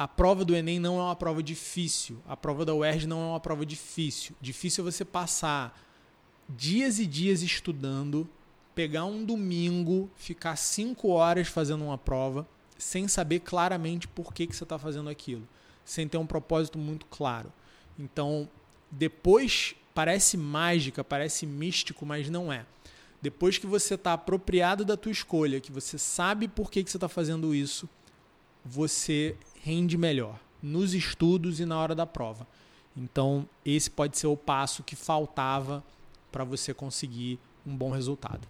a prova do Enem não é uma prova difícil. A prova da UERJ não é uma prova difícil. Difícil é você passar dias e dias estudando, pegar um domingo, ficar cinco horas fazendo uma prova, sem saber claramente por que, que você está fazendo aquilo, sem ter um propósito muito claro. Então, depois parece mágica, parece místico, mas não é. Depois que você está apropriado da tua escolha, que você sabe por que, que você está fazendo isso, você rende melhor nos estudos e na hora da prova. Então, esse pode ser o passo que faltava para você conseguir um bom resultado.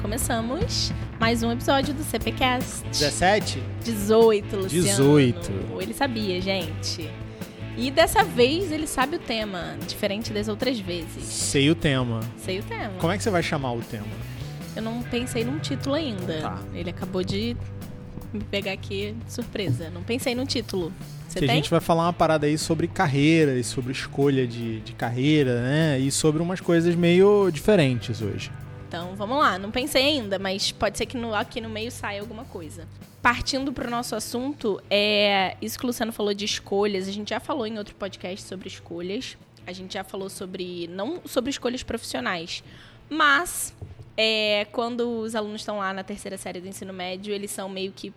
Começamos mais um episódio do CPCast. 17? 18, Luciano. 18. Ele sabia, gente. E dessa vez ele sabe o tema, diferente das outras vezes. Sei o tema. Sei o tema. Como é que você vai chamar o tema? Eu não pensei num título ainda. Tá. Ele acabou de me pegar aqui surpresa. Não pensei num título. Você que tem? a gente vai falar uma parada aí sobre carreira e sobre escolha de, de carreira, né? E sobre umas coisas meio diferentes hoje. Então vamos lá, não pensei ainda, mas pode ser que no- aqui no meio saia alguma coisa. Partindo para o nosso assunto, é isso que o Luciano falou de escolhas. A gente já falou em outro podcast sobre escolhas. A gente já falou sobre não sobre escolhas profissionais, mas é, quando os alunos estão lá na terceira série do ensino médio, eles são meio que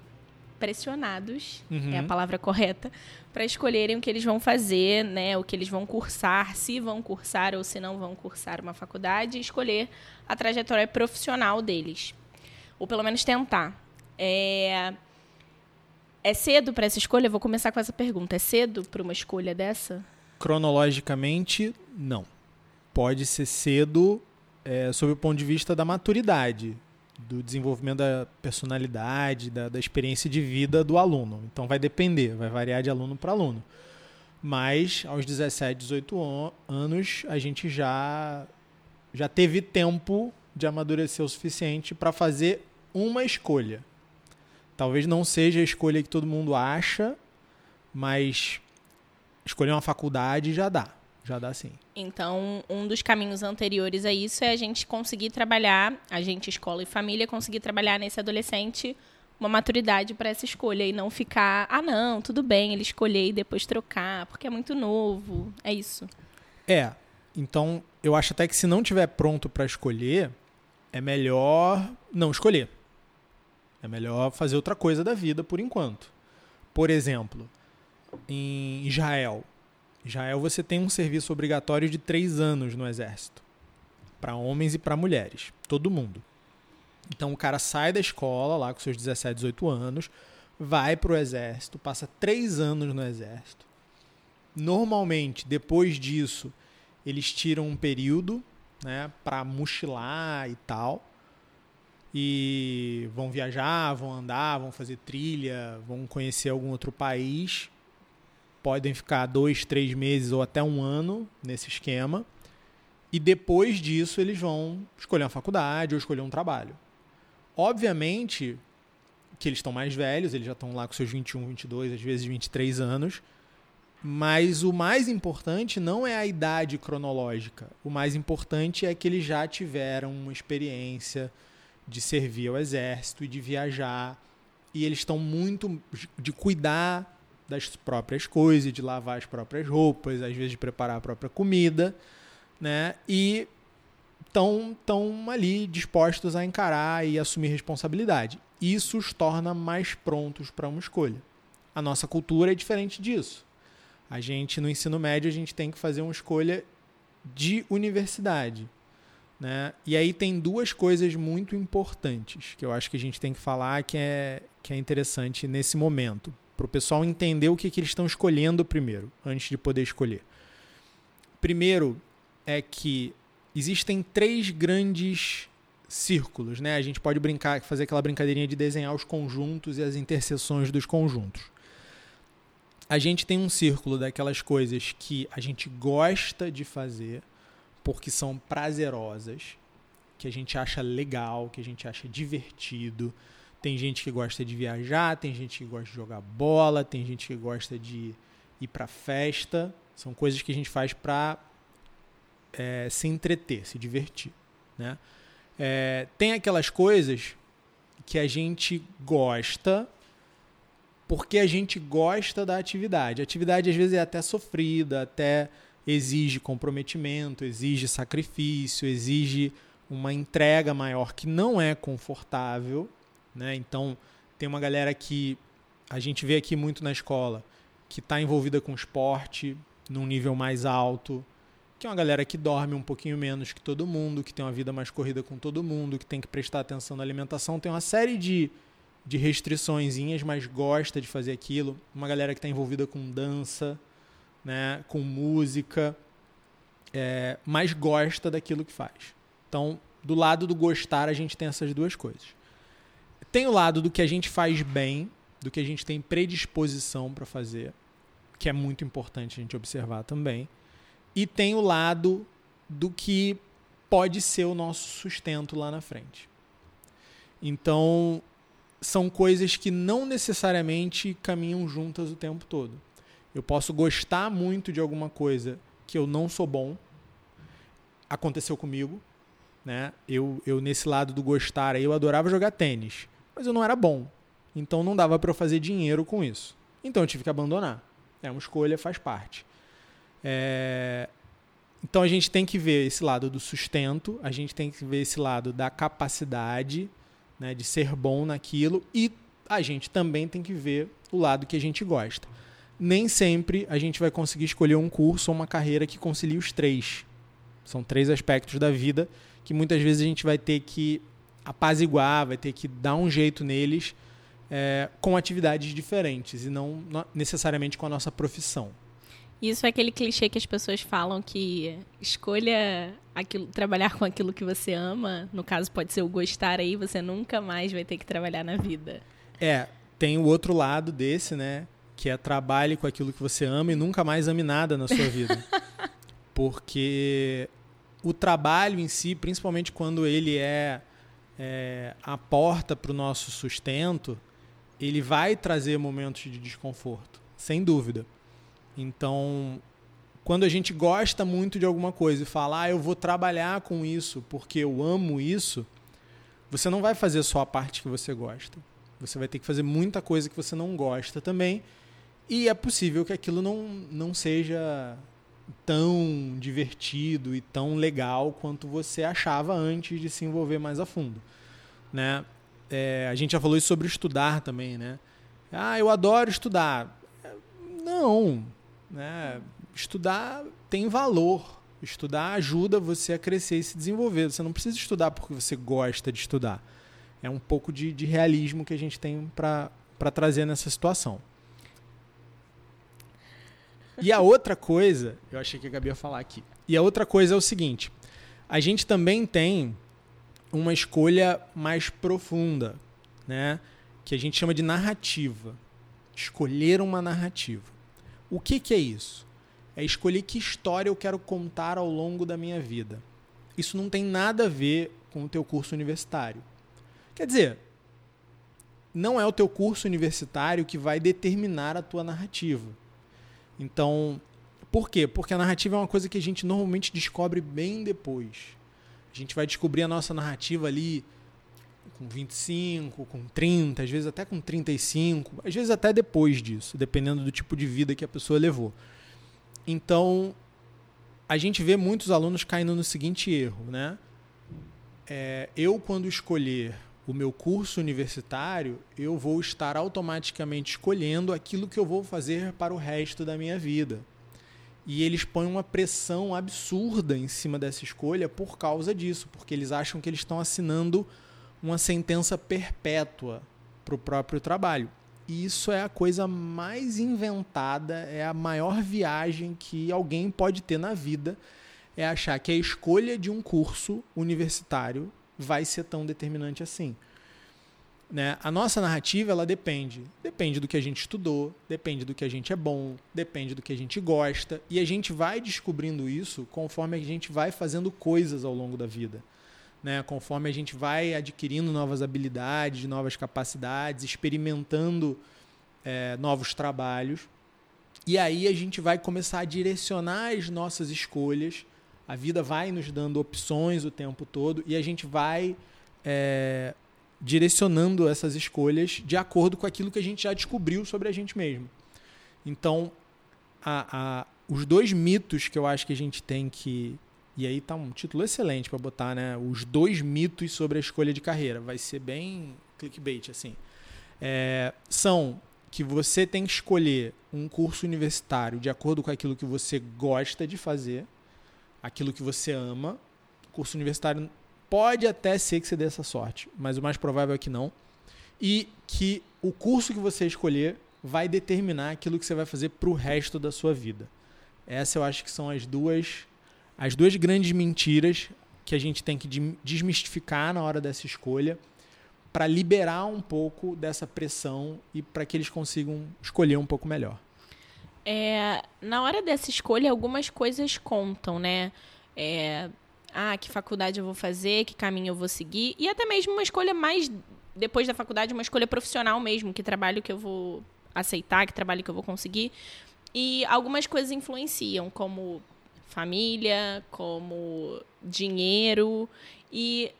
pressionados, Uhum. é a palavra correta, para escolherem o que eles vão fazer, né, o que eles vão cursar, se vão cursar ou se não vão cursar uma faculdade, e escolher a trajetória profissional deles, ou pelo menos tentar. É, é cedo para essa escolha? Eu vou começar com essa pergunta. É cedo para uma escolha dessa? Cronologicamente, não. Pode ser cedo é, sob o ponto de vista da maturidade, do desenvolvimento da personalidade, da, da experiência de vida do aluno. Então vai depender, vai variar de aluno para aluno. Mas aos 17, 18 an- anos, a gente já, já teve tempo de amadurecer o suficiente para fazer uma escolha. Talvez não seja a escolha que todo mundo acha, mas escolher uma faculdade já dá. Já dá sim. Então, um dos caminhos anteriores a isso é a gente conseguir trabalhar, a gente, escola e família, conseguir trabalhar nesse adolescente uma maturidade para essa escolha e não ficar, ah, não, tudo bem, ele escolher e depois trocar, porque é muito novo. É isso. É. Então, eu acho até que se não tiver pronto para escolher, é melhor não escolher. É melhor fazer outra coisa da vida por enquanto. Por exemplo, em Israel. Israel você tem um serviço obrigatório de três anos no exército. Para homens e para mulheres. Todo mundo. Então o cara sai da escola lá com seus 17, 18 anos, vai pro exército, passa três anos no exército. Normalmente, depois disso, eles tiram um período né, para mochilar e tal. E vão viajar, vão andar, vão fazer trilha, vão conhecer algum outro país. Podem ficar dois, três meses ou até um ano nesse esquema. E depois disso eles vão escolher uma faculdade ou escolher um trabalho. Obviamente que eles estão mais velhos, eles já estão lá com seus 21, 22, às vezes 23 anos. Mas o mais importante não é a idade cronológica. O mais importante é que eles já tiveram uma experiência de servir ao exército e de viajar. E eles estão muito de cuidar das próprias coisas, de lavar as próprias roupas, às vezes de preparar a própria comida, né? E estão tão ali dispostos a encarar e assumir responsabilidade. Isso os torna mais prontos para uma escolha. A nossa cultura é diferente disso. A gente, no ensino médio, a gente tem que fazer uma escolha de universidade. Né? E aí tem duas coisas muito importantes que eu acho que a gente tem que falar que é, que é interessante nesse momento. Para o pessoal entender o que, que eles estão escolhendo primeiro, antes de poder escolher. Primeiro é que existem três grandes círculos. Né? A gente pode brincar, fazer aquela brincadeirinha de desenhar os conjuntos e as interseções dos conjuntos a gente tem um círculo daquelas coisas que a gente gosta de fazer porque são prazerosas, que a gente acha legal, que a gente acha divertido. Tem gente que gosta de viajar, tem gente que gosta de jogar bola, tem gente que gosta de ir para festa. São coisas que a gente faz para é, se entreter, se divertir. Né? É, tem aquelas coisas que a gente gosta porque a gente gosta da atividade. A atividade às vezes é até sofrida, até exige comprometimento, exige sacrifício, exige uma entrega maior que não é confortável, né? Então tem uma galera que a gente vê aqui muito na escola que está envolvida com esporte num nível mais alto, que é uma galera que dorme um pouquinho menos que todo mundo, que tem uma vida mais corrida com todo mundo, que tem que prestar atenção na alimentação, tem uma série de, de restriçõezinhas, mas gosta de fazer aquilo. Uma galera que está envolvida com dança, né, com música, é, mas gosta daquilo que faz. Então, do lado do gostar, a gente tem essas duas coisas. Tem o lado do que a gente faz bem, do que a gente tem predisposição para fazer, que é muito importante a gente observar também. E tem o lado do que pode ser o nosso sustento lá na frente. Então, são coisas que não necessariamente caminham juntas o tempo todo. Eu posso gostar muito de alguma coisa que eu não sou bom. Aconteceu comigo, né? Eu, eu nesse lado do gostar, eu adorava jogar tênis, mas eu não era bom. Então não dava para eu fazer dinheiro com isso. Então eu tive que abandonar. É uma escolha, faz parte. É... Então a gente tem que ver esse lado do sustento, a gente tem que ver esse lado da capacidade né, de ser bom naquilo e a gente também tem que ver o lado que a gente gosta. Nem sempre a gente vai conseguir escolher um curso ou uma carreira que concilie os três. São três aspectos da vida que muitas vezes a gente vai ter que apaziguar, vai ter que dar um jeito neles é, com atividades diferentes e não necessariamente com a nossa profissão. Isso é aquele clichê que as pessoas falam que escolha aquilo, trabalhar com aquilo que você ama. No caso, pode ser o gostar aí, você nunca mais vai ter que trabalhar na vida. É, tem o outro lado desse, né? Que é trabalhe com aquilo que você ama e nunca mais ame nada na sua vida. Porque o trabalho em si, principalmente quando ele é, é a porta para o nosso sustento, ele vai trazer momentos de desconforto, sem dúvida. Então, quando a gente gosta muito de alguma coisa e fala, ah, eu vou trabalhar com isso porque eu amo isso, você não vai fazer só a parte que você gosta. Você vai ter que fazer muita coisa que você não gosta também. E é possível que aquilo não, não seja tão divertido e tão legal quanto você achava antes de se envolver mais a fundo. Né? É, a gente já falou isso sobre estudar também, né? Ah, eu adoro estudar. Não, né? Estudar tem valor. Estudar ajuda você a crescer e se desenvolver. Você não precisa estudar porque você gosta de estudar. É um pouco de, de realismo que a gente tem para trazer nessa situação. E a outra coisa, eu achei que a Gabi ia falar aqui. E a outra coisa é o seguinte: a gente também tem uma escolha mais profunda, né? Que a gente chama de narrativa. Escolher uma narrativa. O que, que é isso? É escolher que história eu quero contar ao longo da minha vida. Isso não tem nada a ver com o teu curso universitário. Quer dizer, não é o teu curso universitário que vai determinar a tua narrativa. Então, por quê? Porque a narrativa é uma coisa que a gente normalmente descobre bem depois. A gente vai descobrir a nossa narrativa ali com 25, com 30, às vezes até com 35, às vezes até depois disso, dependendo do tipo de vida que a pessoa levou. Então, a gente vê muitos alunos caindo no seguinte erro, né? É, eu, quando escolher o meu curso universitário, eu vou estar automaticamente escolhendo aquilo que eu vou fazer para o resto da minha vida. E eles põem uma pressão absurda em cima dessa escolha por causa disso, porque eles acham que eles estão assinando uma sentença perpétua para o próprio trabalho. E isso é a coisa mais inventada, é a maior viagem que alguém pode ter na vida, é achar que a escolha de um curso universitário vai ser tão determinante assim. Né? A nossa narrativa ela depende, depende do que a gente estudou, depende do que a gente é bom, depende do que a gente gosta e a gente vai descobrindo isso conforme a gente vai fazendo coisas ao longo da vida né? Conforme a gente vai adquirindo novas habilidades, novas capacidades, experimentando é, novos trabalhos. E aí a gente vai começar a direcionar as nossas escolhas A vida vai nos dando opções o tempo todo e a gente vai é, direcionando essas escolhas de acordo com aquilo que a gente já descobriu sobre a gente mesmo. Então, a, a, os dois mitos que eu acho que a gente tem que. E aí tá um título excelente para botar, né? Os dois mitos sobre a escolha de carreira. Vai ser bem clickbait, assim. É, são que você tem que escolher um curso universitário de acordo com aquilo que você gosta de fazer, aquilo que você ama. Curso universitário pode até ser que você dê essa sorte, mas o mais provável é que não. E que o curso que você escolher vai determinar aquilo que você vai fazer para o resto da sua vida. Essa eu acho que são as duas as duas grandes mentiras que a gente tem que desmistificar na hora dessa escolha para liberar um pouco dessa pressão e para que eles consigam escolher um pouco melhor. É, na hora dessa escolha, algumas coisas contam, né? É, ah, que faculdade eu vou fazer, que caminho eu vou seguir, e até mesmo uma escolha mais depois da faculdade, uma escolha profissional mesmo, que trabalho que eu vou aceitar, que trabalho que eu vou conseguir. E algumas coisas influenciam, como família, como dinheiro. E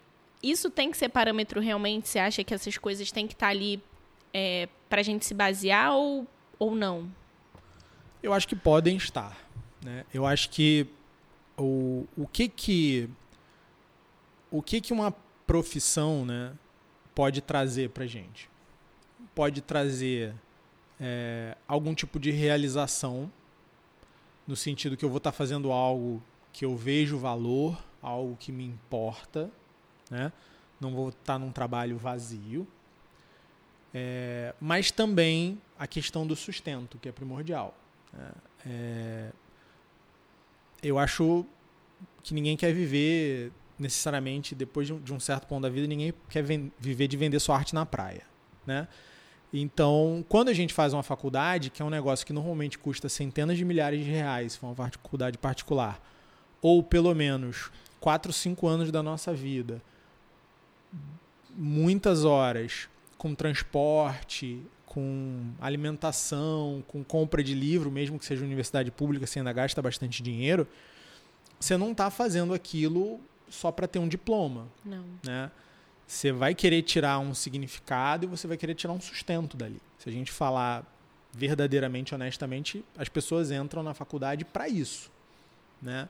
isso tem que ser parâmetro realmente? Você acha que essas coisas têm que estar ali é, para a gente se basear ou, ou não? Eu acho que podem estar. Né? Eu acho que o, o que que o que que uma profissão né, pode trazer para gente? Pode trazer é, algum tipo de realização, no sentido que eu vou estar tá fazendo algo que eu vejo valor, algo que me importa, né? não vou estar tá num trabalho vazio. É, mas também a questão do sustento, que é primordial. Né? É, eu acho que ninguém quer viver necessariamente, depois de um certo ponto da vida, ninguém quer viver de vender sua arte na praia. Né? Então, quando a gente faz uma faculdade, que é um negócio que normalmente custa centenas de milhares de reais, for uma faculdade particular, ou pelo menos 4, 5 anos da nossa vida, muitas horas com transporte, com alimentação, com compra de livro, mesmo que seja universidade pública, você ainda gasta bastante dinheiro, você não está fazendo aquilo só para ter um diploma. Não. Né? Você vai querer tirar um significado e você vai querer tirar um sustento dali. Se a gente falar verdadeiramente, honestamente, as pessoas entram na faculdade para isso. Né?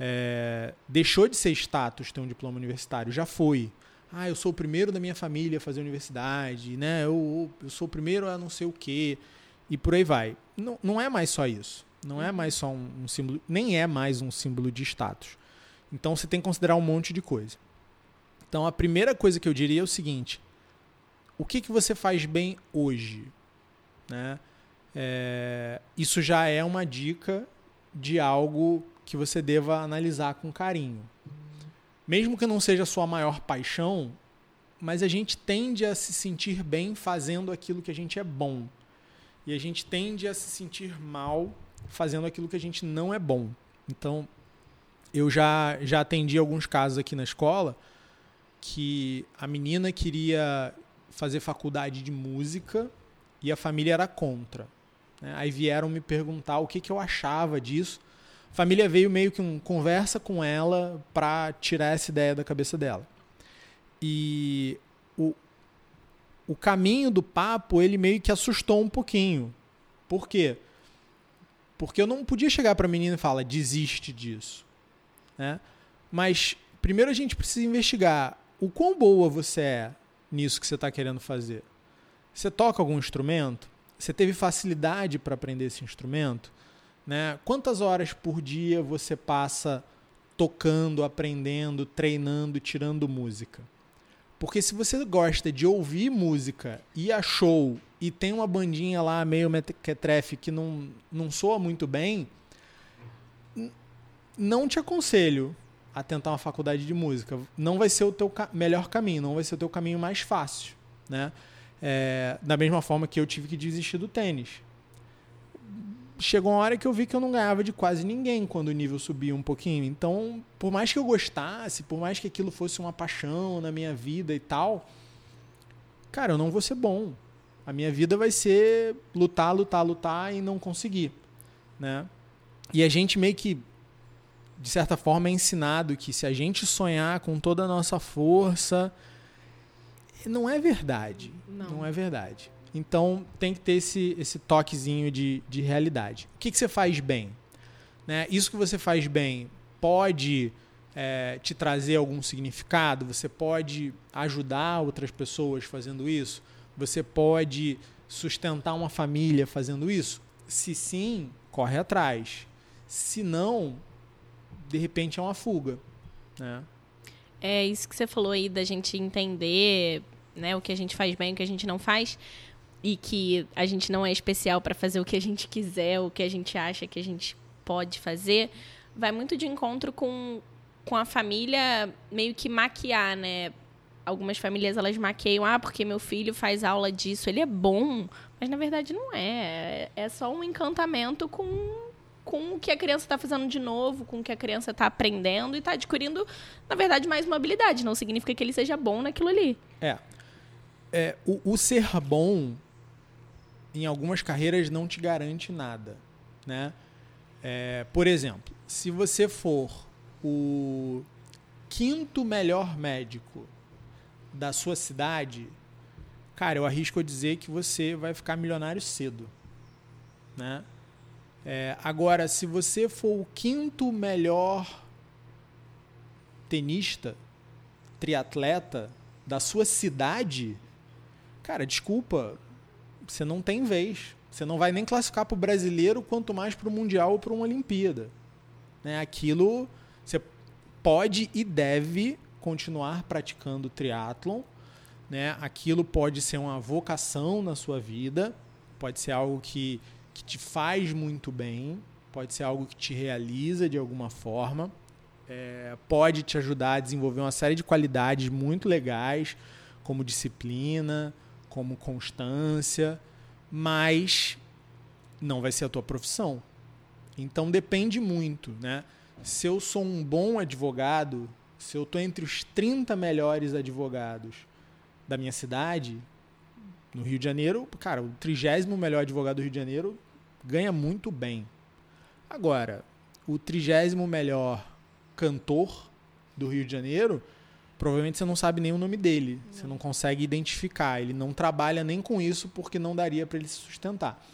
É, deixou de ser status ter um diploma universitário, já foi. Ah, eu sou o primeiro da minha família a fazer universidade, né? eu, eu sou o primeiro a não sei o quê, e por aí vai. Não, não é mais só isso. Não é mais só um, um símbolo, nem é mais um símbolo de status. Então você tem que considerar um monte de coisa. Então a primeira coisa que eu diria é o seguinte: o que, que você faz bem hoje? Né? É, isso já é uma dica de algo que você deva analisar com carinho. Mesmo que não seja a sua maior paixão, mas a gente tende a se sentir bem fazendo aquilo que a gente é bom. E a gente tende a se sentir mal fazendo aquilo que a gente não é bom. Então, eu já, já atendi alguns casos aqui na escola que a menina queria fazer faculdade de música e a família era contra. Né? Aí vieram me perguntar o que, que eu achava disso. Família veio meio que um conversa com ela para tirar essa ideia da cabeça dela. E o, o caminho do papo, ele meio que assustou um pouquinho. Por quê? Porque eu não podia chegar para a menina e falar, desiste disso. Né? Mas primeiro a gente precisa investigar o quão boa você é nisso que você está querendo fazer. Você toca algum instrumento? Você teve facilidade para aprender esse instrumento? Né? Quantas horas por dia você passa tocando, aprendendo, treinando, tirando música? Porque se você gosta de ouvir música, ir a show e tem uma bandinha lá meio mequetrefe que não, não soa muito bem, não te aconselho a tentar uma faculdade de música. Não vai ser o teu ca melhor caminho, não vai ser o teu caminho mais fácil, né? É, da mesma forma que eu tive que desistir do tênis. Chegou uma hora que eu vi que eu não ganhava de quase ninguém quando o nível subia um pouquinho. Então, por mais que eu gostasse, por mais que aquilo fosse uma paixão na minha vida e tal, cara, eu não vou ser bom. A minha vida vai ser lutar, lutar, lutar e não conseguir, né? E a gente meio que de certa forma, é ensinado que se a gente sonhar com toda a nossa força, não é verdade. Não, não é verdade. Então tem que ter esse, esse toquezinho de, de realidade. O que, que você faz bem? Né? Isso que você faz bem pode é, te trazer algum significado? Você pode ajudar outras pessoas fazendo isso? Você pode sustentar uma família fazendo isso? Se sim, corre atrás. Se não, de repente é uma fuga. Né? É isso que você falou aí da gente entender né, o que a gente faz bem, o que a gente não faz e que a gente não é especial para fazer o que a gente quiser, o que a gente acha que a gente pode fazer, vai muito de encontro com, com a família meio que maquiar, né? Algumas famílias elas maqueiam, ah, porque meu filho faz aula disso, ele é bom, mas na verdade não é. É só um encantamento com com o que a criança está fazendo de novo, com o que a criança está aprendendo e está adquirindo, na verdade, mais uma habilidade. Não significa que ele seja bom naquilo ali. É. é o, o ser bom em algumas carreiras não te garante nada, né? É, por exemplo, se você for o quinto melhor médico da sua cidade, cara, eu arrisco a dizer que você vai ficar milionário cedo, né? É, agora, se você for o quinto melhor tenista, triatleta da sua cidade, cara, desculpa, você não tem vez. Você não vai nem classificar para o brasileiro, quanto mais para o Mundial ou para uma Olimpíada. Né? Aquilo você pode e deve continuar praticando triatlon. Né? Aquilo pode ser uma vocação na sua vida, pode ser algo que, que te faz muito bem, pode ser algo que te realiza de alguma forma, é, pode te ajudar a desenvolver uma série de qualidades muito legais, como disciplina, como constância, mas não vai ser a tua profissão. Então depende muito, né? Se eu sou um bom advogado, se eu estou entre os 30 melhores advogados da minha cidade, no Rio de Janeiro, cara, o trigésimo melhor advogado do Rio de Janeiro ganha muito bem. Agora, o trigésimo melhor cantor do Rio de Janeiro provavelmente você não sabe nem o nome dele, você não consegue identificar, ele não trabalha nem com isso porque não daria para ele se sustentar.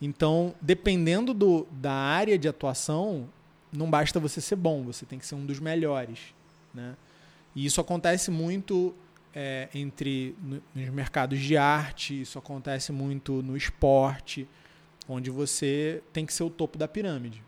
Então, dependendo do, da área de atuação, não basta você ser bom, você tem que ser um dos melhores. Né? E isso acontece muito é, entre no, nos mercados de arte, isso acontece muito no esporte, onde você tem que ser o topo da pirâmide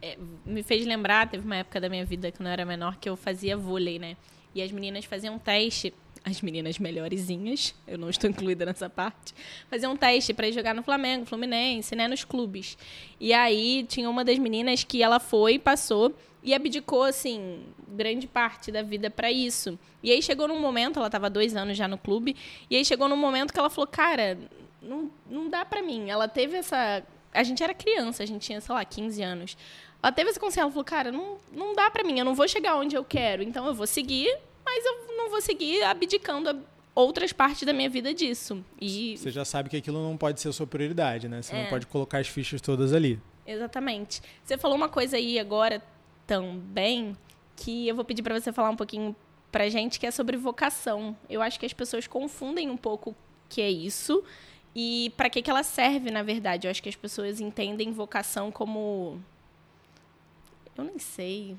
é, me fez lembrar, teve uma época da minha vida que não era menor que eu fazia vôlei, né? E as meninas faziam um teste, as meninas melhorzinhas, eu não estou incluída nessa parte, faziam um teste para ir jogar no Flamengo, Fluminense, né, nos clubes. E aí tinha uma das meninas que ela foi, passou e abdicou assim grande parte da vida para isso. E aí chegou num momento, ela estava dois anos já no clube, e aí chegou num momento que ela falou, cara, não, não dá para mim. Ela teve essa a gente era criança, a gente tinha, sei lá, 15 anos. Ela teve esse conselho, ela falou, cara, não, não dá para mim, eu não vou chegar onde eu quero, então eu vou seguir, mas eu não vou seguir abdicando outras partes da minha vida disso. E você já sabe que aquilo não pode ser a sua prioridade, né? Você é. não pode colocar as fichas todas ali. Exatamente. Você falou uma coisa aí agora também que eu vou pedir para você falar um pouquinho pra gente que é sobre vocação. Eu acho que as pessoas confundem um pouco o que é isso e para que que ela serve, na verdade. Eu acho que as pessoas entendem vocação como eu nem sei.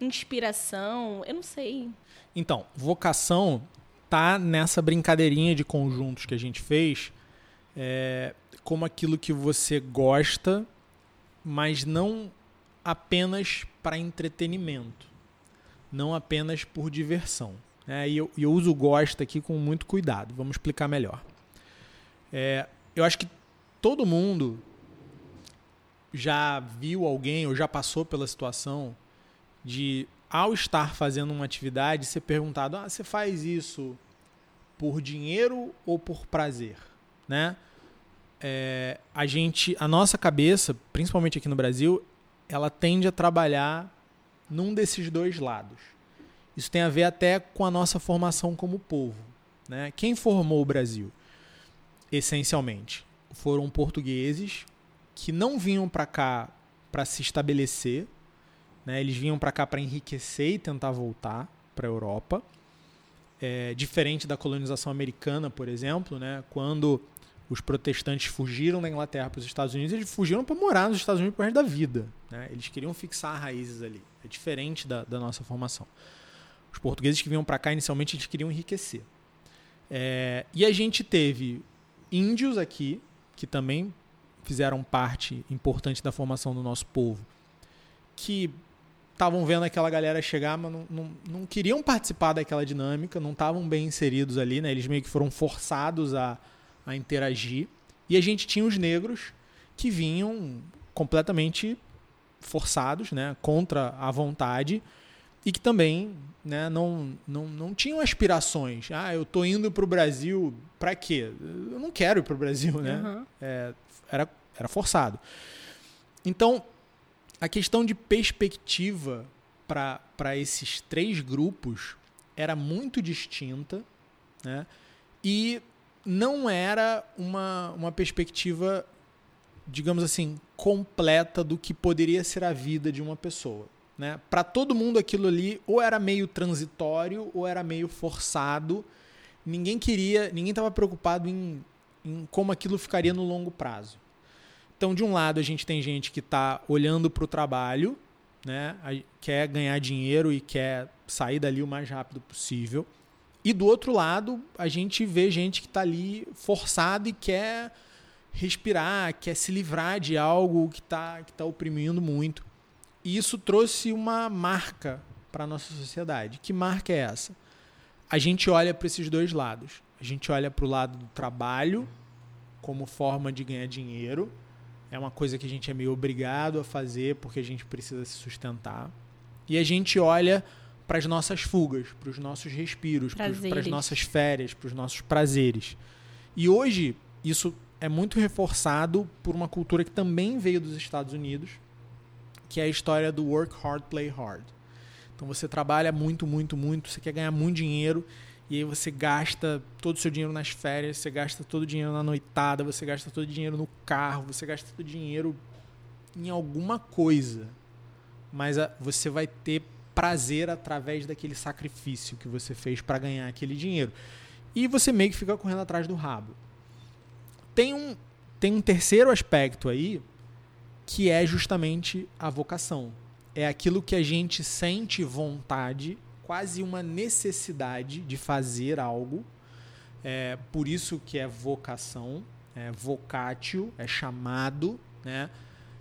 Inspiração, eu não sei. Então, vocação tá nessa brincadeirinha de conjuntos que a gente fez é, como aquilo que você gosta, mas não apenas para entretenimento, não apenas por diversão. É, e eu, eu uso gosta aqui com muito cuidado. Vamos explicar melhor. É, eu acho que todo mundo já viu alguém ou já passou pela situação de, ao estar fazendo uma atividade, ser perguntado: ah, você faz isso por dinheiro ou por prazer? Né? É, a gente, a nossa cabeça, principalmente aqui no Brasil, ela tende a trabalhar num desses dois lados. Isso tem a ver até com a nossa formação como povo. Né? Quem formou o Brasil? Essencialmente, foram portugueses que não vinham para cá para se estabelecer. Né? Eles vinham para cá para enriquecer e tentar voltar para a Europa. É, diferente da colonização americana, por exemplo, né? quando os protestantes fugiram da Inglaterra para os Estados Unidos, eles fugiram para morar nos Estados Unidos por resto da vida. Né? Eles queriam fixar raízes ali. É diferente da, da nossa formação. Os portugueses que vinham para cá inicialmente eles queriam enriquecer. É, e a gente teve índios aqui, que também fizeram parte importante da formação do nosso povo, que estavam vendo aquela galera chegar, mas não, não, não, queriam participar daquela dinâmica, não estavam bem inseridos ali, né? Eles meio que foram forçados a, a interagir. E a gente tinha os negros que vinham completamente forçados, né? Contra a vontade e que também né, não, não, não tinham aspirações. Ah, eu tô indo para o Brasil para quê? Não quero ir para o Brasil, né? Uhum. É, era, era forçado. Então, a questão de perspectiva para esses três grupos era muito distinta, né? E não era uma, uma perspectiva, digamos assim, completa do que poderia ser a vida de uma pessoa. Né? Para todo mundo aquilo ali ou era meio transitório ou era meio forçado. Ninguém queria, ninguém estava preocupado em, em como aquilo ficaria no longo prazo. Então, de um lado, a gente tem gente que está olhando para o trabalho, né? quer ganhar dinheiro e quer sair dali o mais rápido possível. E do outro lado, a gente vê gente que está ali forçado e quer respirar, quer se livrar de algo que está que tá oprimindo muito. E isso trouxe uma marca para a nossa sociedade. Que marca é essa? A gente olha para esses dois lados. A gente olha para o lado do trabalho como forma de ganhar dinheiro. É uma coisa que a gente é meio obrigado a fazer porque a gente precisa se sustentar. E a gente olha para as nossas fugas, para os nossos respiros, para as nossas férias, para os nossos prazeres. E hoje isso é muito reforçado por uma cultura que também veio dos Estados Unidos, que é a história do work hard, play hard. Então você trabalha muito, muito, muito, você quer ganhar muito dinheiro e aí você gasta todo o seu dinheiro nas férias, você gasta todo o dinheiro na noitada, você gasta todo o dinheiro no carro, você gasta todo o dinheiro em alguma coisa. Mas você vai ter prazer através daquele sacrifício que você fez para ganhar aquele dinheiro. E você meio que fica correndo atrás do rabo. Tem um, tem um terceiro aspecto aí que é justamente a vocação. É aquilo que a gente sente vontade, quase uma necessidade de fazer algo. É por isso que é vocação, é vocatio, é chamado, né?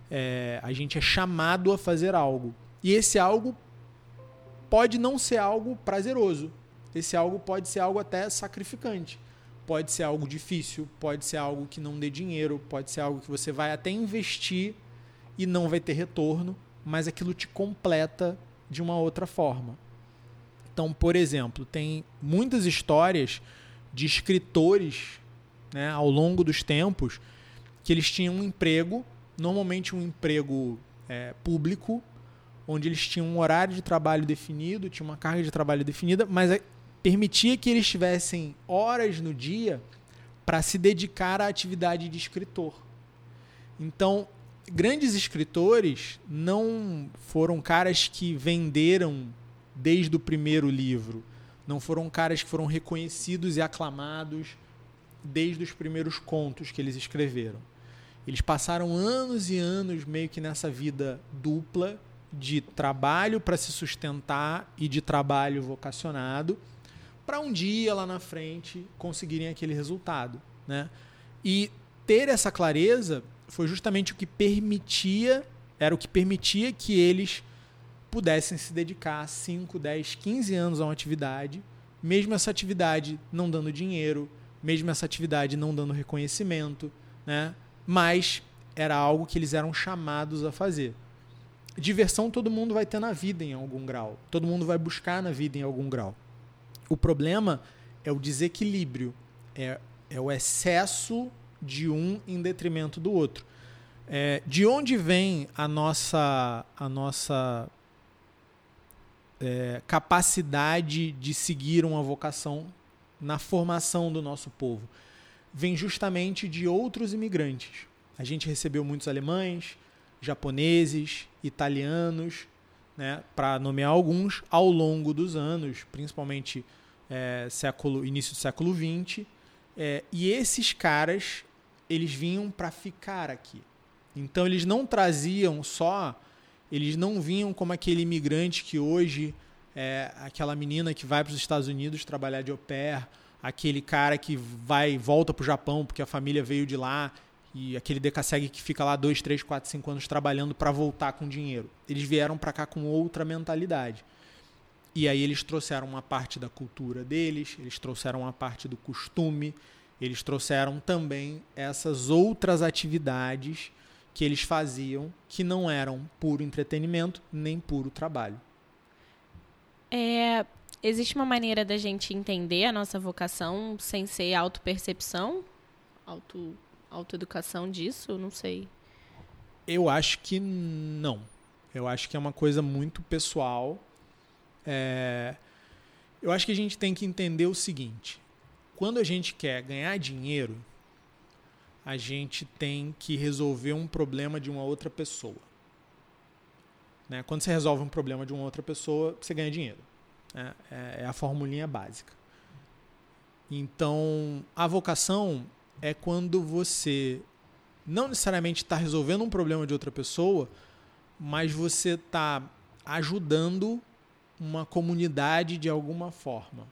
É, a gente é chamado a fazer algo. E esse algo pode não ser algo prazeroso. Esse algo pode ser algo até sacrificante. Pode ser algo difícil, pode ser algo que não dê dinheiro, pode ser algo que você vai até investir e não vai ter retorno, mas aquilo te completa de uma outra forma. Então, por exemplo, tem muitas histórias de escritores né, ao longo dos tempos que eles tinham um emprego, normalmente um emprego é, público, onde eles tinham um horário de trabalho definido, tinha uma carga de trabalho definida, mas é, permitia que eles tivessem horas no dia para se dedicar à atividade de escritor. Então, grandes escritores não foram caras que venderam desde o primeiro livro. Não foram caras que foram reconhecidos e aclamados desde os primeiros contos que eles escreveram. Eles passaram anos e anos meio que nessa vida dupla de trabalho para se sustentar e de trabalho vocacionado, para um dia lá na frente conseguirem aquele resultado, né? E ter essa clareza foi justamente o que permitia, era o que permitia que eles pudessem se dedicar 5, 10, 15 anos a uma atividade, mesmo essa atividade não dando dinheiro, mesmo essa atividade não dando reconhecimento, né? Mas era algo que eles eram chamados a fazer. Diversão todo mundo vai ter na vida em algum grau. Todo mundo vai buscar na vida em algum grau. O problema é o desequilíbrio, é, é o excesso de um em detrimento do outro. É, de onde vem a nossa, a nossa é, capacidade de seguir uma vocação na formação do nosso povo? Vem justamente de outros imigrantes. A gente recebeu muitos alemães, japoneses, italianos, né, para nomear alguns, ao longo dos anos, principalmente é, século, início do século XX. É, e esses caras, eles vinham para ficar aqui. Então eles não traziam só, eles não vinham como aquele imigrante que hoje é aquela menina que vai para os Estados Unidos trabalhar de au pair, aquele cara que vai e volta para o Japão porque a família veio de lá e aquele decasseg que fica lá dois, três, quatro, cinco anos trabalhando para voltar com dinheiro. Eles vieram para cá com outra mentalidade. E aí eles trouxeram uma parte da cultura deles, eles trouxeram uma parte do costume, eles trouxeram também essas outras atividades que eles faziam que não eram puro entretenimento nem puro trabalho. É, existe uma maneira da gente entender a nossa vocação sem ser autopercepção? Auto, autoeducação disso? Não sei. Eu acho que não. Eu acho que é uma coisa muito pessoal. É, eu acho que a gente tem que entender o seguinte: quando a gente quer ganhar dinheiro, a gente tem que resolver um problema de uma outra pessoa. Né? Quando você resolve um problema de uma outra pessoa, você ganha dinheiro. Né? É, a formulinha básica. Então, a vocação é quando você não necessariamente está resolvendo um problema de outra pessoa, mas você está ajudando uma comunidade de alguma forma.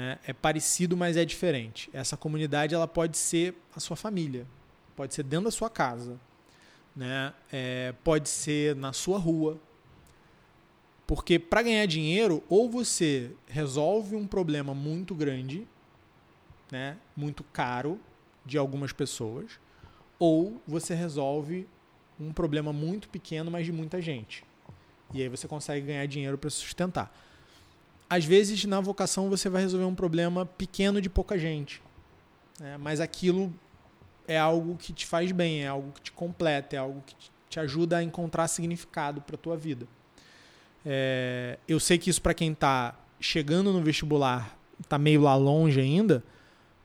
Né? É parecido, mas é diferente. Essa comunidade ela pode ser a sua família, pode ser dentro da sua casa, né? É, pode ser na sua rua. Porque para ganhar dinheiro, ou você resolve um problema muito grande, né? muito caro de algumas pessoas, ou você resolve um problema muito pequeno, mas de muita gente. E aí você consegue ganhar dinheiro para sustentar às vezes na vocação você vai resolver um problema pequeno de pouca gente, né? mas aquilo é algo que te faz bem, é algo que te completa, é algo que te ajuda a encontrar significado para a tua vida. É, eu sei que isso para quem está chegando no vestibular está meio lá longe ainda,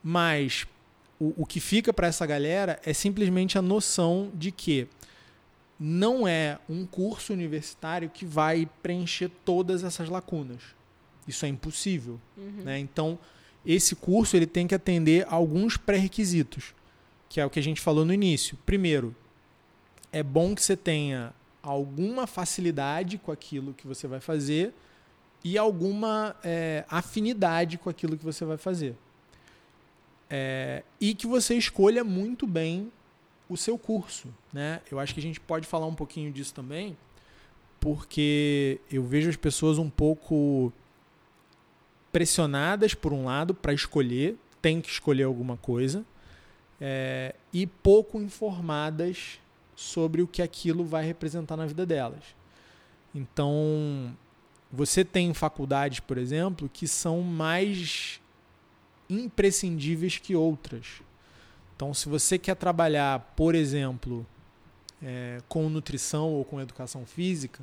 mas o, o que fica para essa galera é simplesmente a noção de que não é um curso universitário que vai preencher todas essas lacunas. Isso é impossível. Uhum. Né? Então, esse curso ele tem que atender alguns pré-requisitos, que é o que a gente falou no início. Primeiro, é bom que você tenha alguma facilidade com aquilo que você vai fazer e alguma é, afinidade com aquilo que você vai fazer. É, e que você escolha muito bem o seu curso. Né? Eu acho que a gente pode falar um pouquinho disso também, porque eu vejo as pessoas um pouco pressionadas, por um lado, para escolher, tem que escolher alguma coisa, é, e pouco informadas sobre o que aquilo vai representar na vida delas. Então, você tem faculdades, por exemplo, que são mais imprescindíveis que outras. Então, se você quer trabalhar, por exemplo, é, com nutrição ou com educação física,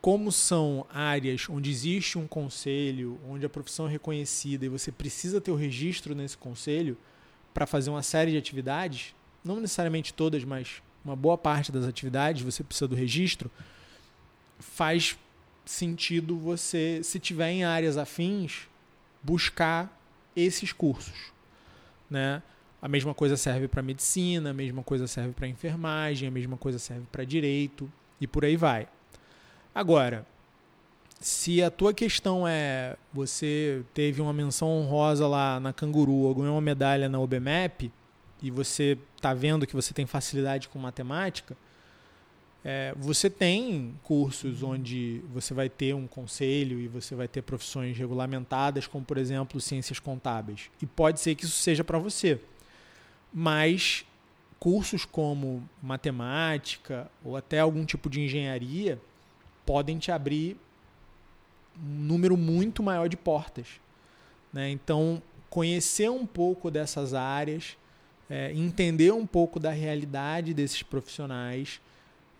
como são áreas onde existe um conselho, onde a profissão é reconhecida e você precisa ter o registro nesse conselho para fazer uma série de atividades, não necessariamente todas, mas uma boa parte das atividades você precisa do registro, faz sentido você, se tiver em áreas afins, buscar esses cursos, né? A mesma coisa serve para medicina, a mesma coisa serve para enfermagem, a mesma coisa serve para direito e por aí vai. Agora, se a tua questão é você teve uma menção honrosa lá na Canguru ou ganhou uma medalha na OBMAP e você está vendo que você tem facilidade com matemática, é, você tem cursos onde você vai ter um conselho e você vai ter profissões regulamentadas, como por exemplo ciências contábeis. E pode ser que isso seja para você. Mas cursos como matemática ou até algum tipo de engenharia podem te abrir um número muito maior de portas. Né? Então, conhecer um pouco dessas áreas, é, entender um pouco da realidade desses profissionais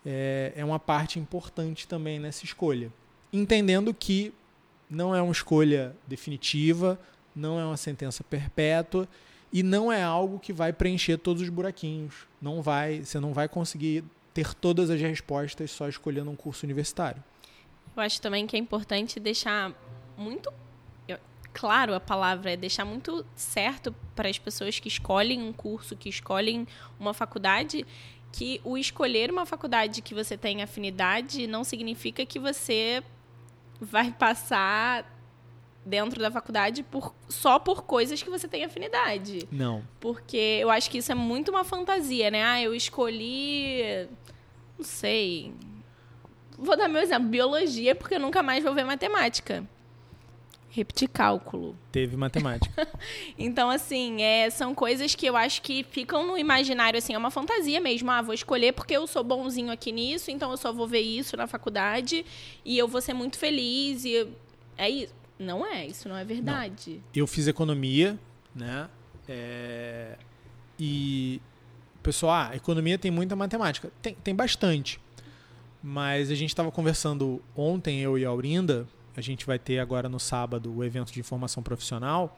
é, é uma parte importante também nessa escolha. Entendendo que não é uma escolha definitiva, não é uma sentença perpétua e não é algo que vai preencher todos os buraquinhos. Não vai, você não vai conseguir ter todas as respostas só escolhendo um curso universitário. Eu acho também que é importante deixar muito claro a palavra, é deixar muito certo para as pessoas que escolhem um curso, que escolhem uma faculdade, que o escolher uma faculdade que você tem afinidade não significa que você vai passar dentro da faculdade por, só por coisas que você tem afinidade. Não. Porque eu acho que isso é muito uma fantasia, né? Ah, eu escolhi. Não sei. Vou dar meu exemplo: biologia, porque eu nunca mais vou ver matemática. Repetir cálculo. Teve matemática. então, assim, é, são coisas que eu acho que ficam no imaginário, assim, é uma fantasia mesmo. Ah, vou escolher porque eu sou bonzinho aqui nisso, então eu só vou ver isso na faculdade e eu vou ser muito feliz. E é isso. Não é, isso não é verdade. Não. Eu fiz economia, né? É... E, pessoal, ah, economia tem muita matemática. Tem, tem bastante. Mas a gente estava conversando ontem, eu e a Aurinda, a gente vai ter agora no sábado o evento de informação profissional.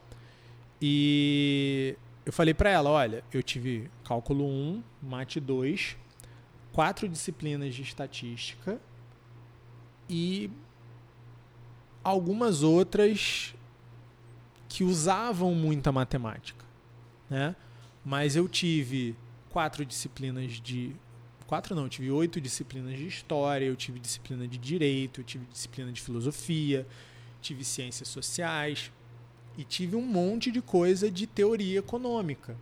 E eu falei para ela, olha, eu tive cálculo 1, mate 2, quatro disciplinas de estatística e algumas outras que usavam muita matemática, né? Mas eu tive quatro disciplinas de quatro não, eu tive oito disciplinas de história, eu tive disciplina de direito, eu tive disciplina de filosofia, tive ciências sociais e tive um monte de coisa de teoria econômica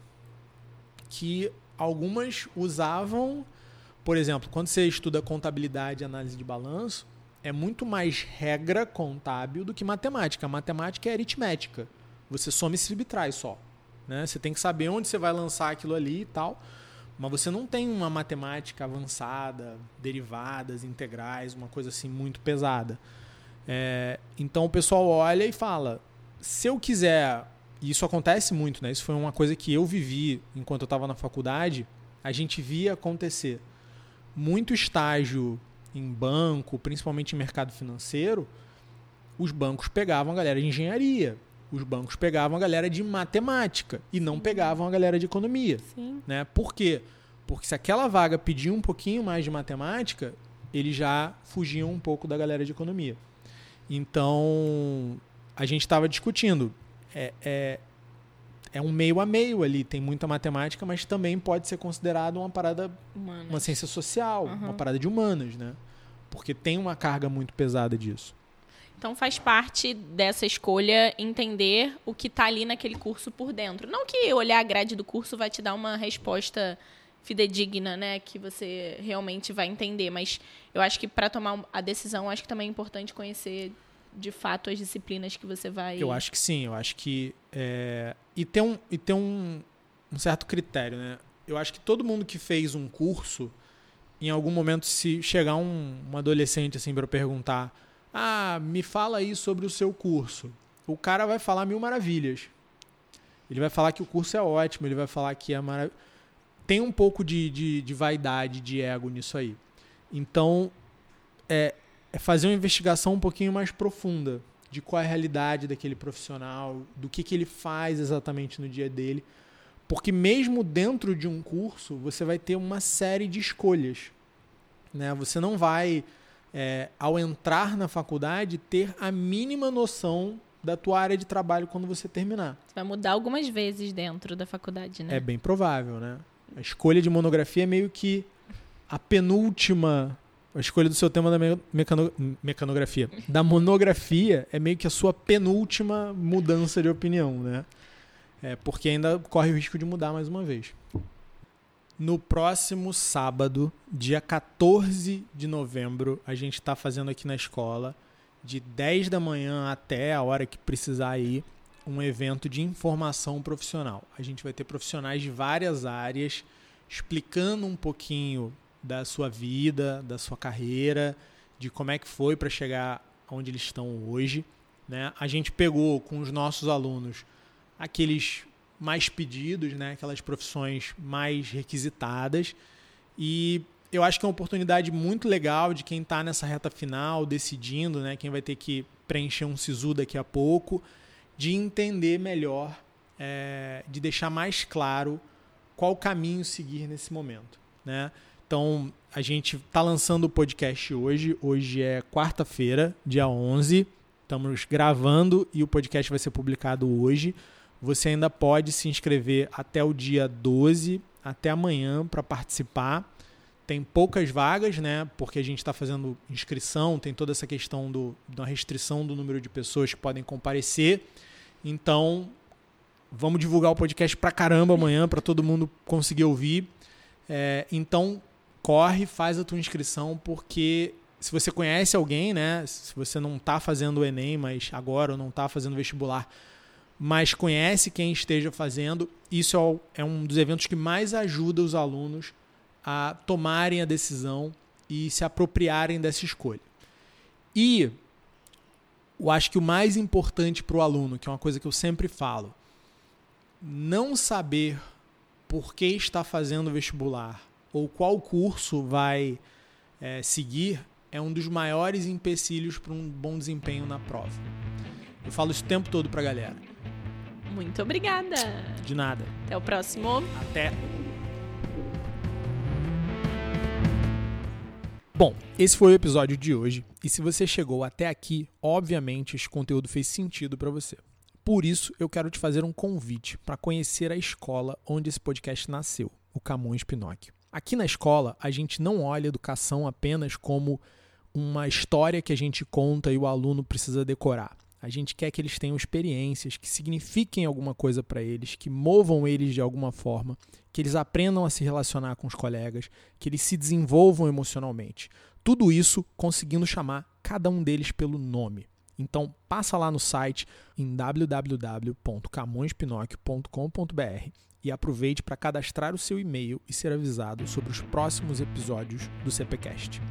que algumas usavam, por exemplo, quando você estuda contabilidade e análise de balanço, é muito mais regra contábil do que matemática. A matemática é aritmética. Você soma e subtrai só. Né? Você tem que saber onde você vai lançar aquilo ali e tal. Mas você não tem uma matemática avançada, derivadas, integrais, uma coisa assim muito pesada. É, então o pessoal olha e fala: se eu quiser, e isso acontece muito, né? Isso foi uma coisa que eu vivi enquanto eu estava na faculdade. A gente via acontecer muito estágio em banco, principalmente em mercado financeiro. Os bancos pegavam a galera de engenharia, os bancos pegavam a galera de matemática e não pegavam a galera de economia. Sim. Né? Por quê? Porque se aquela vaga pedia um pouquinho mais de matemática, eles já fugiam um pouco da galera de economia. Então, a gente estava discutindo. É, é, é, um meio a meio ali. Tem muita matemática, mas também pode ser considerado uma parada, humanas. uma ciência social, uhum. uma parada de humanas, né? Porque tem uma carga muito pesada disso. Então faz parte dessa escolha entender o que está ali naquele curso por dentro. Não que olhar a grade do curso vai te dar uma resposta fidedigna, né, que você realmente vai entender, mas eu acho que para tomar a decisão, acho que também é importante conhecer de fato as disciplinas que você vai. Eu acho que sim, eu acho que é... e tem um e tem um, um certo critério, né? Eu acho que todo mundo que fez um curso, em algum momento, se chegar um, um adolescente assim para perguntar ah, me fala aí sobre o seu curso. O cara vai falar mil maravilhas. Ele vai falar que o curso é ótimo, ele vai falar que é maravilhoso. Tem um pouco de, de, de, vaidade, de ego nisso aí. Então, é, é fazer uma investigação um pouquinho mais profunda de qual é a realidade daquele profissional, do que, que ele faz exatamente no dia dele. Porque mesmo dentro de um curso, você vai ter uma série de escolhas. Né? Você não vai é, ao entrar na faculdade, ter a mínima noção da tua área de trabalho quando você terminar. Você vai mudar algumas vezes dentro da faculdade, né? É bem provável, né? A escolha de monografia é meio que a penúltima. A escolha do seu tema da mecano, mecanografia. Da monografia é meio que a sua penúltima mudança de opinião, né? É, porque ainda corre o risco de mudar mais uma vez no próximo sábado, dia 14 de novembro, a gente está fazendo aqui na escola, de 10 da manhã até a hora que precisar ir, um evento de informação profissional. A gente vai ter profissionais de várias áreas explicando um pouquinho da sua vida, da sua carreira, de como é que foi para chegar onde eles estão hoje. Né? A gente pegou com os nossos alunos aqueles mais pedidos, né? aquelas profissões mais requisitadas. E eu acho que é uma oportunidade muito legal de quem está nessa reta final, decidindo, né? quem vai ter que preencher um SISU daqui a pouco, de entender melhor é, de deixar mais claro qual caminho seguir nesse momento, né? Então, a gente está lançando o podcast hoje. Hoje é quarta-feira, dia 11. Estamos gravando e o podcast vai ser publicado hoje. Você ainda pode se inscrever até o dia 12, até amanhã, para participar. Tem poucas vagas, né? Porque a gente está fazendo inscrição, tem toda essa questão do, da restrição do número de pessoas que podem comparecer. Então, vamos divulgar o podcast pra caramba amanhã, para todo mundo conseguir ouvir. É, então, corre, faz a tua inscrição, porque se você conhece alguém, né? Se você não está fazendo o Enem, mas agora ou não está fazendo vestibular, mas conhece quem esteja fazendo, isso é, é um dos eventos que mais ajuda os alunos a tomarem a decisão e se apropriarem dessa escolha. E eu acho que o mais importante para o aluno, que é uma coisa que eu sempre falo, não saber por que está fazendo vestibular ou qual curso vai é, seguir é um dos maiores empecilhos para um bom desempenho na prova. Eu falo isso o tempo todo para a galera. Muito obrigada. De nada. Até o próximo. Até. Bom, esse foi o episódio de hoje e se você chegou até aqui, obviamente esse conteúdo fez sentido para você. Por isso, eu quero te fazer um convite para conhecer a escola onde esse podcast nasceu, o Camões Pinóquio. Aqui na escola, a gente não olha educação apenas como uma história que a gente conta e o aluno precisa decorar. A gente quer que eles tenham experiências que signifiquem alguma coisa para eles, que movam eles de alguma forma, que eles aprendam a se relacionar com os colegas, que eles se desenvolvam emocionalmente. Tudo isso conseguindo chamar cada um deles pelo nome. Então, passa lá no site em www.camõespinocchio.com.br e aproveite para cadastrar o seu e-mail e ser avisado sobre os próximos episódios do CPcast.